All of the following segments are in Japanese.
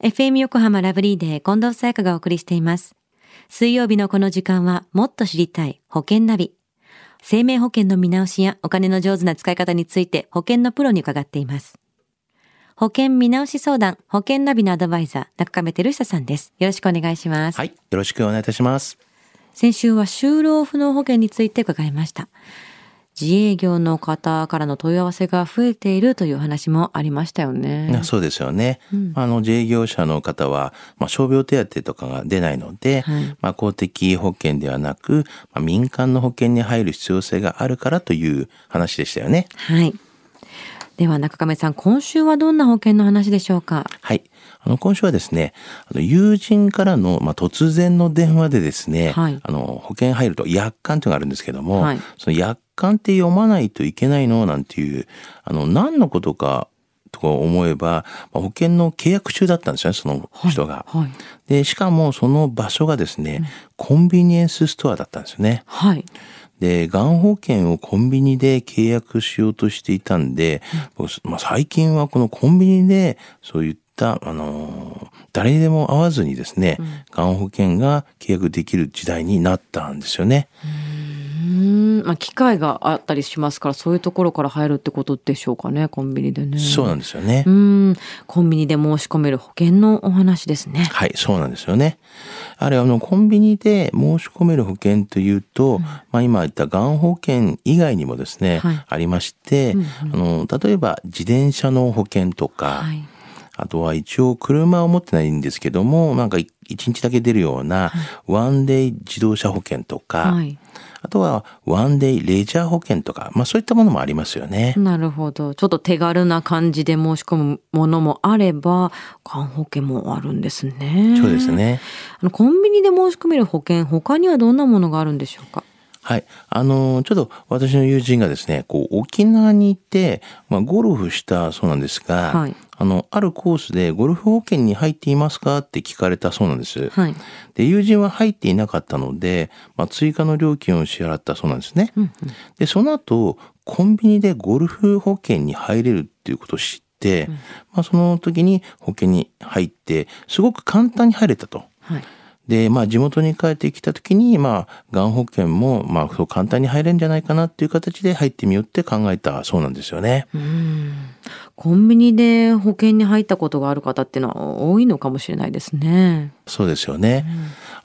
FM 横浜ラブリーで近藤沙耶香がお送りしています。水曜日のこの時間はもっと知りたい保険ナビ。生命保険の見直しやお金の上手な使い方について保険のプロに伺っています。保険見直し相談、保険ナビのアドバイザー、中亀照久さんです。よろしくお願いします。はい。よろしくお願いいたします。先週は就労不能保険について伺いました。自営業の方からの問い合わせが増えているという話もありましたよね。そうですよね。あの、自営業者の方は、まあ、傷病手当とかが出ないので、はいまあ、公的保険ではなく、まあ、民間の保険に入る必要性があるからという話でしたよね。はい。では中亀さん、今週はどんな保険の話でしょうか？はい。あの、今週はですね、あの友人からの、まあ、突然の電話でですね、はいあの、保険入ると約款というのがあるんですけども、はいその約款って読まないといけないのなんていう、あの、何のことかとか思えば、まあ、保険の契約中だったんですよね、その人が。はい。で、しかもその場所がですね、コンビニエンスストアだったんですよね。はい。で、がん保険をコンビニで契約しようとしていたんで、僕まあ、最近はこのコンビニでそういった、あのー誰にでも会わずにですね、がん保険が契約できる時代になったんですよね。うーん、まあ、機会があったりしますから、そういうところから入るってことでしょうかね、コンビニでね。そうなんですよねう。ーん、コンビニで申し込める保険のお話ですね。はい、そうなんですよね。あれ、あの、コンビニで申し込める保険というと、まあ今言ったがん保険以外にもですね、はいありまして、あの、例えば自転車の保険とか、はい。あとは一応車を持ってないんですけども、なんかい一日だけ出るようなワンデイ自動車保険とか、はい。あとはワンデイレジャー保険とか、まあそういったものもありますよね。なるほど。ちょっと手軽な感じで申し込むものもあれば、がん保険もあるんですね。そうです。ね。あの、コンビニで申し込める保険、他にはどんなものがあるんでしょうか？はい。あの、ちょっと私の友人がですね、こう、沖縄に行って、まあ、ゴルフしたそうなんですが、はいあの、あるコースでゴルフ保険に入っていますかって聞かれたそうなんです。はい。で、友人は入っていなかったので、まあ、追加の料金を支払ったそうなんですね。で、その後、コンビニでゴルフ保険に入れるっていうことを知って、まあ、その時に保険に入って、すごく簡単に入れたと。はい。で、まあ、地元に帰ってきた時に、まあ、がん保険も、まあ、そう簡単に入れるんじゃないかなっていう形で入ってみようって考えたそうなんですよね。うん。コンビニで保険に入ったことがある方っていうのは多いのかもしれないですね。そうですよね。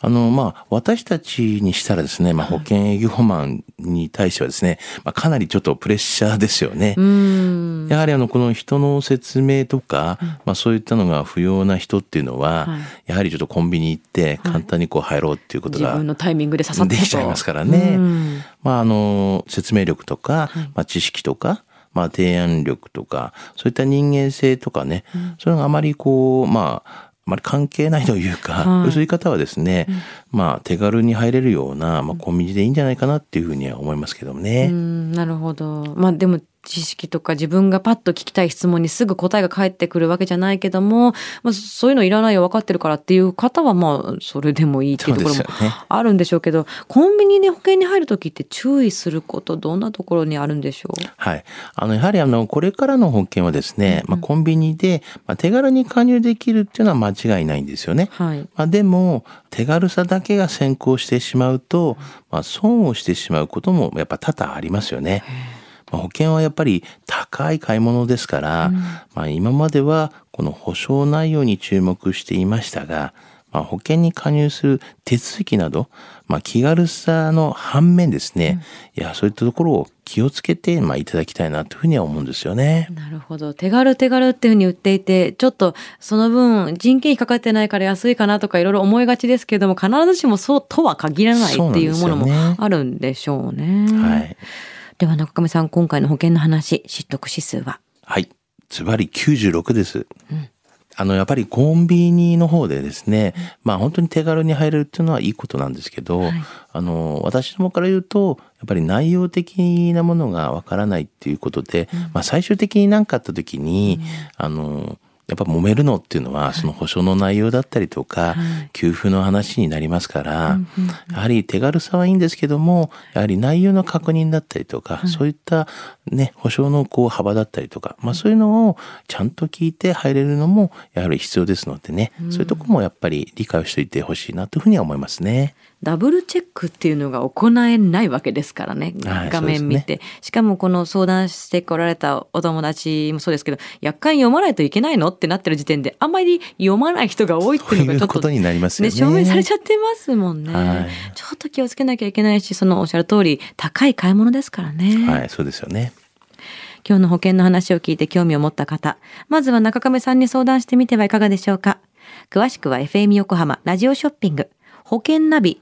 あの、まあ、私たちにしたらですね、まあ、保険営業マンに対してはですね、まあ、かなりちょっとプレッシャーですよね。うん。やはりあの、この人の説明とか、まあそういったのが不要な人っていうのは、はい。やはりちょっとコンビニ行って簡単にこう入ろうっていうことが自分のタイミングで刺さってできちゃいますからね。うん。まああの、説明力とか、まあ知識とか、まあ提案力とか、そういった人間性とかね、そういうのがあまりこう、まあ、あまり関係ないというか、はいそういう方はですね、まあ手軽に入れるような、まあコンビニでいいんじゃないかなっていうふうには思いますけどもね。うん、なるほど。まあでも知識とか自分がパッと聞きたい質問にすぐ答えが返ってくるわけじゃないけども、まあそういうのいらないよ分かってるからっていう方はまあそれでもいいっていうところもあるんでしょうけど、コンビニで保険に入るときって注意することどんなところにあるんでしょう？はい。あの、やはりあの、これからの保険はですね、まあ、コンビニで、まあ、手軽に加入できるっていうのは間違いないんですよね。はい。まあ、でも、手軽さだけが先行してしまうと、まあ、損をしてしまうこともやっぱ多々ありますよね。まあ、保険はやっぱり高い買い物ですから、まあ、今まではこの保証内容に注目していましたが、まあ、保険に加入する手続きなど、まあ、気軽さの反面ですね、いや、そういったところを気をつけて、まあ、いただきたいなというふうには思うんですよね。なるほど。手軽手軽っていうふうに言っていて、ちょっとその分人件費かかってないから安いかなとかいろいろ思いがちですけれども、必ずしもそうとは限らないっていうものもあるんでしょうね。はい。では中上さん、今回の保険の話、知得指数は？はい。ズバリ96です。あの、やっぱりコンビニの方でですね、まあ本当に手軽に入れるっていうのはいいことなんですけど、あの、私どもから言うと、やっぱり内容的なものがわからないっていうことで、まあ最終的に何かあった時に、あの、やっぱ揉めるのっていうのは、その保証の内容だったりとか、給付の話になりますから、やはり手軽さはいいんですけども、やはり内容の確認だったりとか、そういったね、保証のこう幅だったりとか、まあそういうのをちゃんと聞いて入れるのも、やはり必要ですのでね、そういうとこもやっぱり理解をしておいてほしいなというふうには思いますね。ダブルチェックっていうのが行えないわけですからね。画面見て、ね、しかもこの相談してこられたお友達もそうですけど、約款読まないといけないの？ってなってる時点で、あんまり読まない人が多いっていうのがちょっと、とになりますね。証明されちゃってますもんね、はい、ちょっと気をつけなきゃいけないし、そのおっしゃる通り、高い買い物ですからね。はい、そうですよね。今日の保険の話を聞いて興味を持った方、まずは中亀さんに相談してみてはいかがでしょうか。詳しくは FM 横浜ラジオショッピング、保険ナビ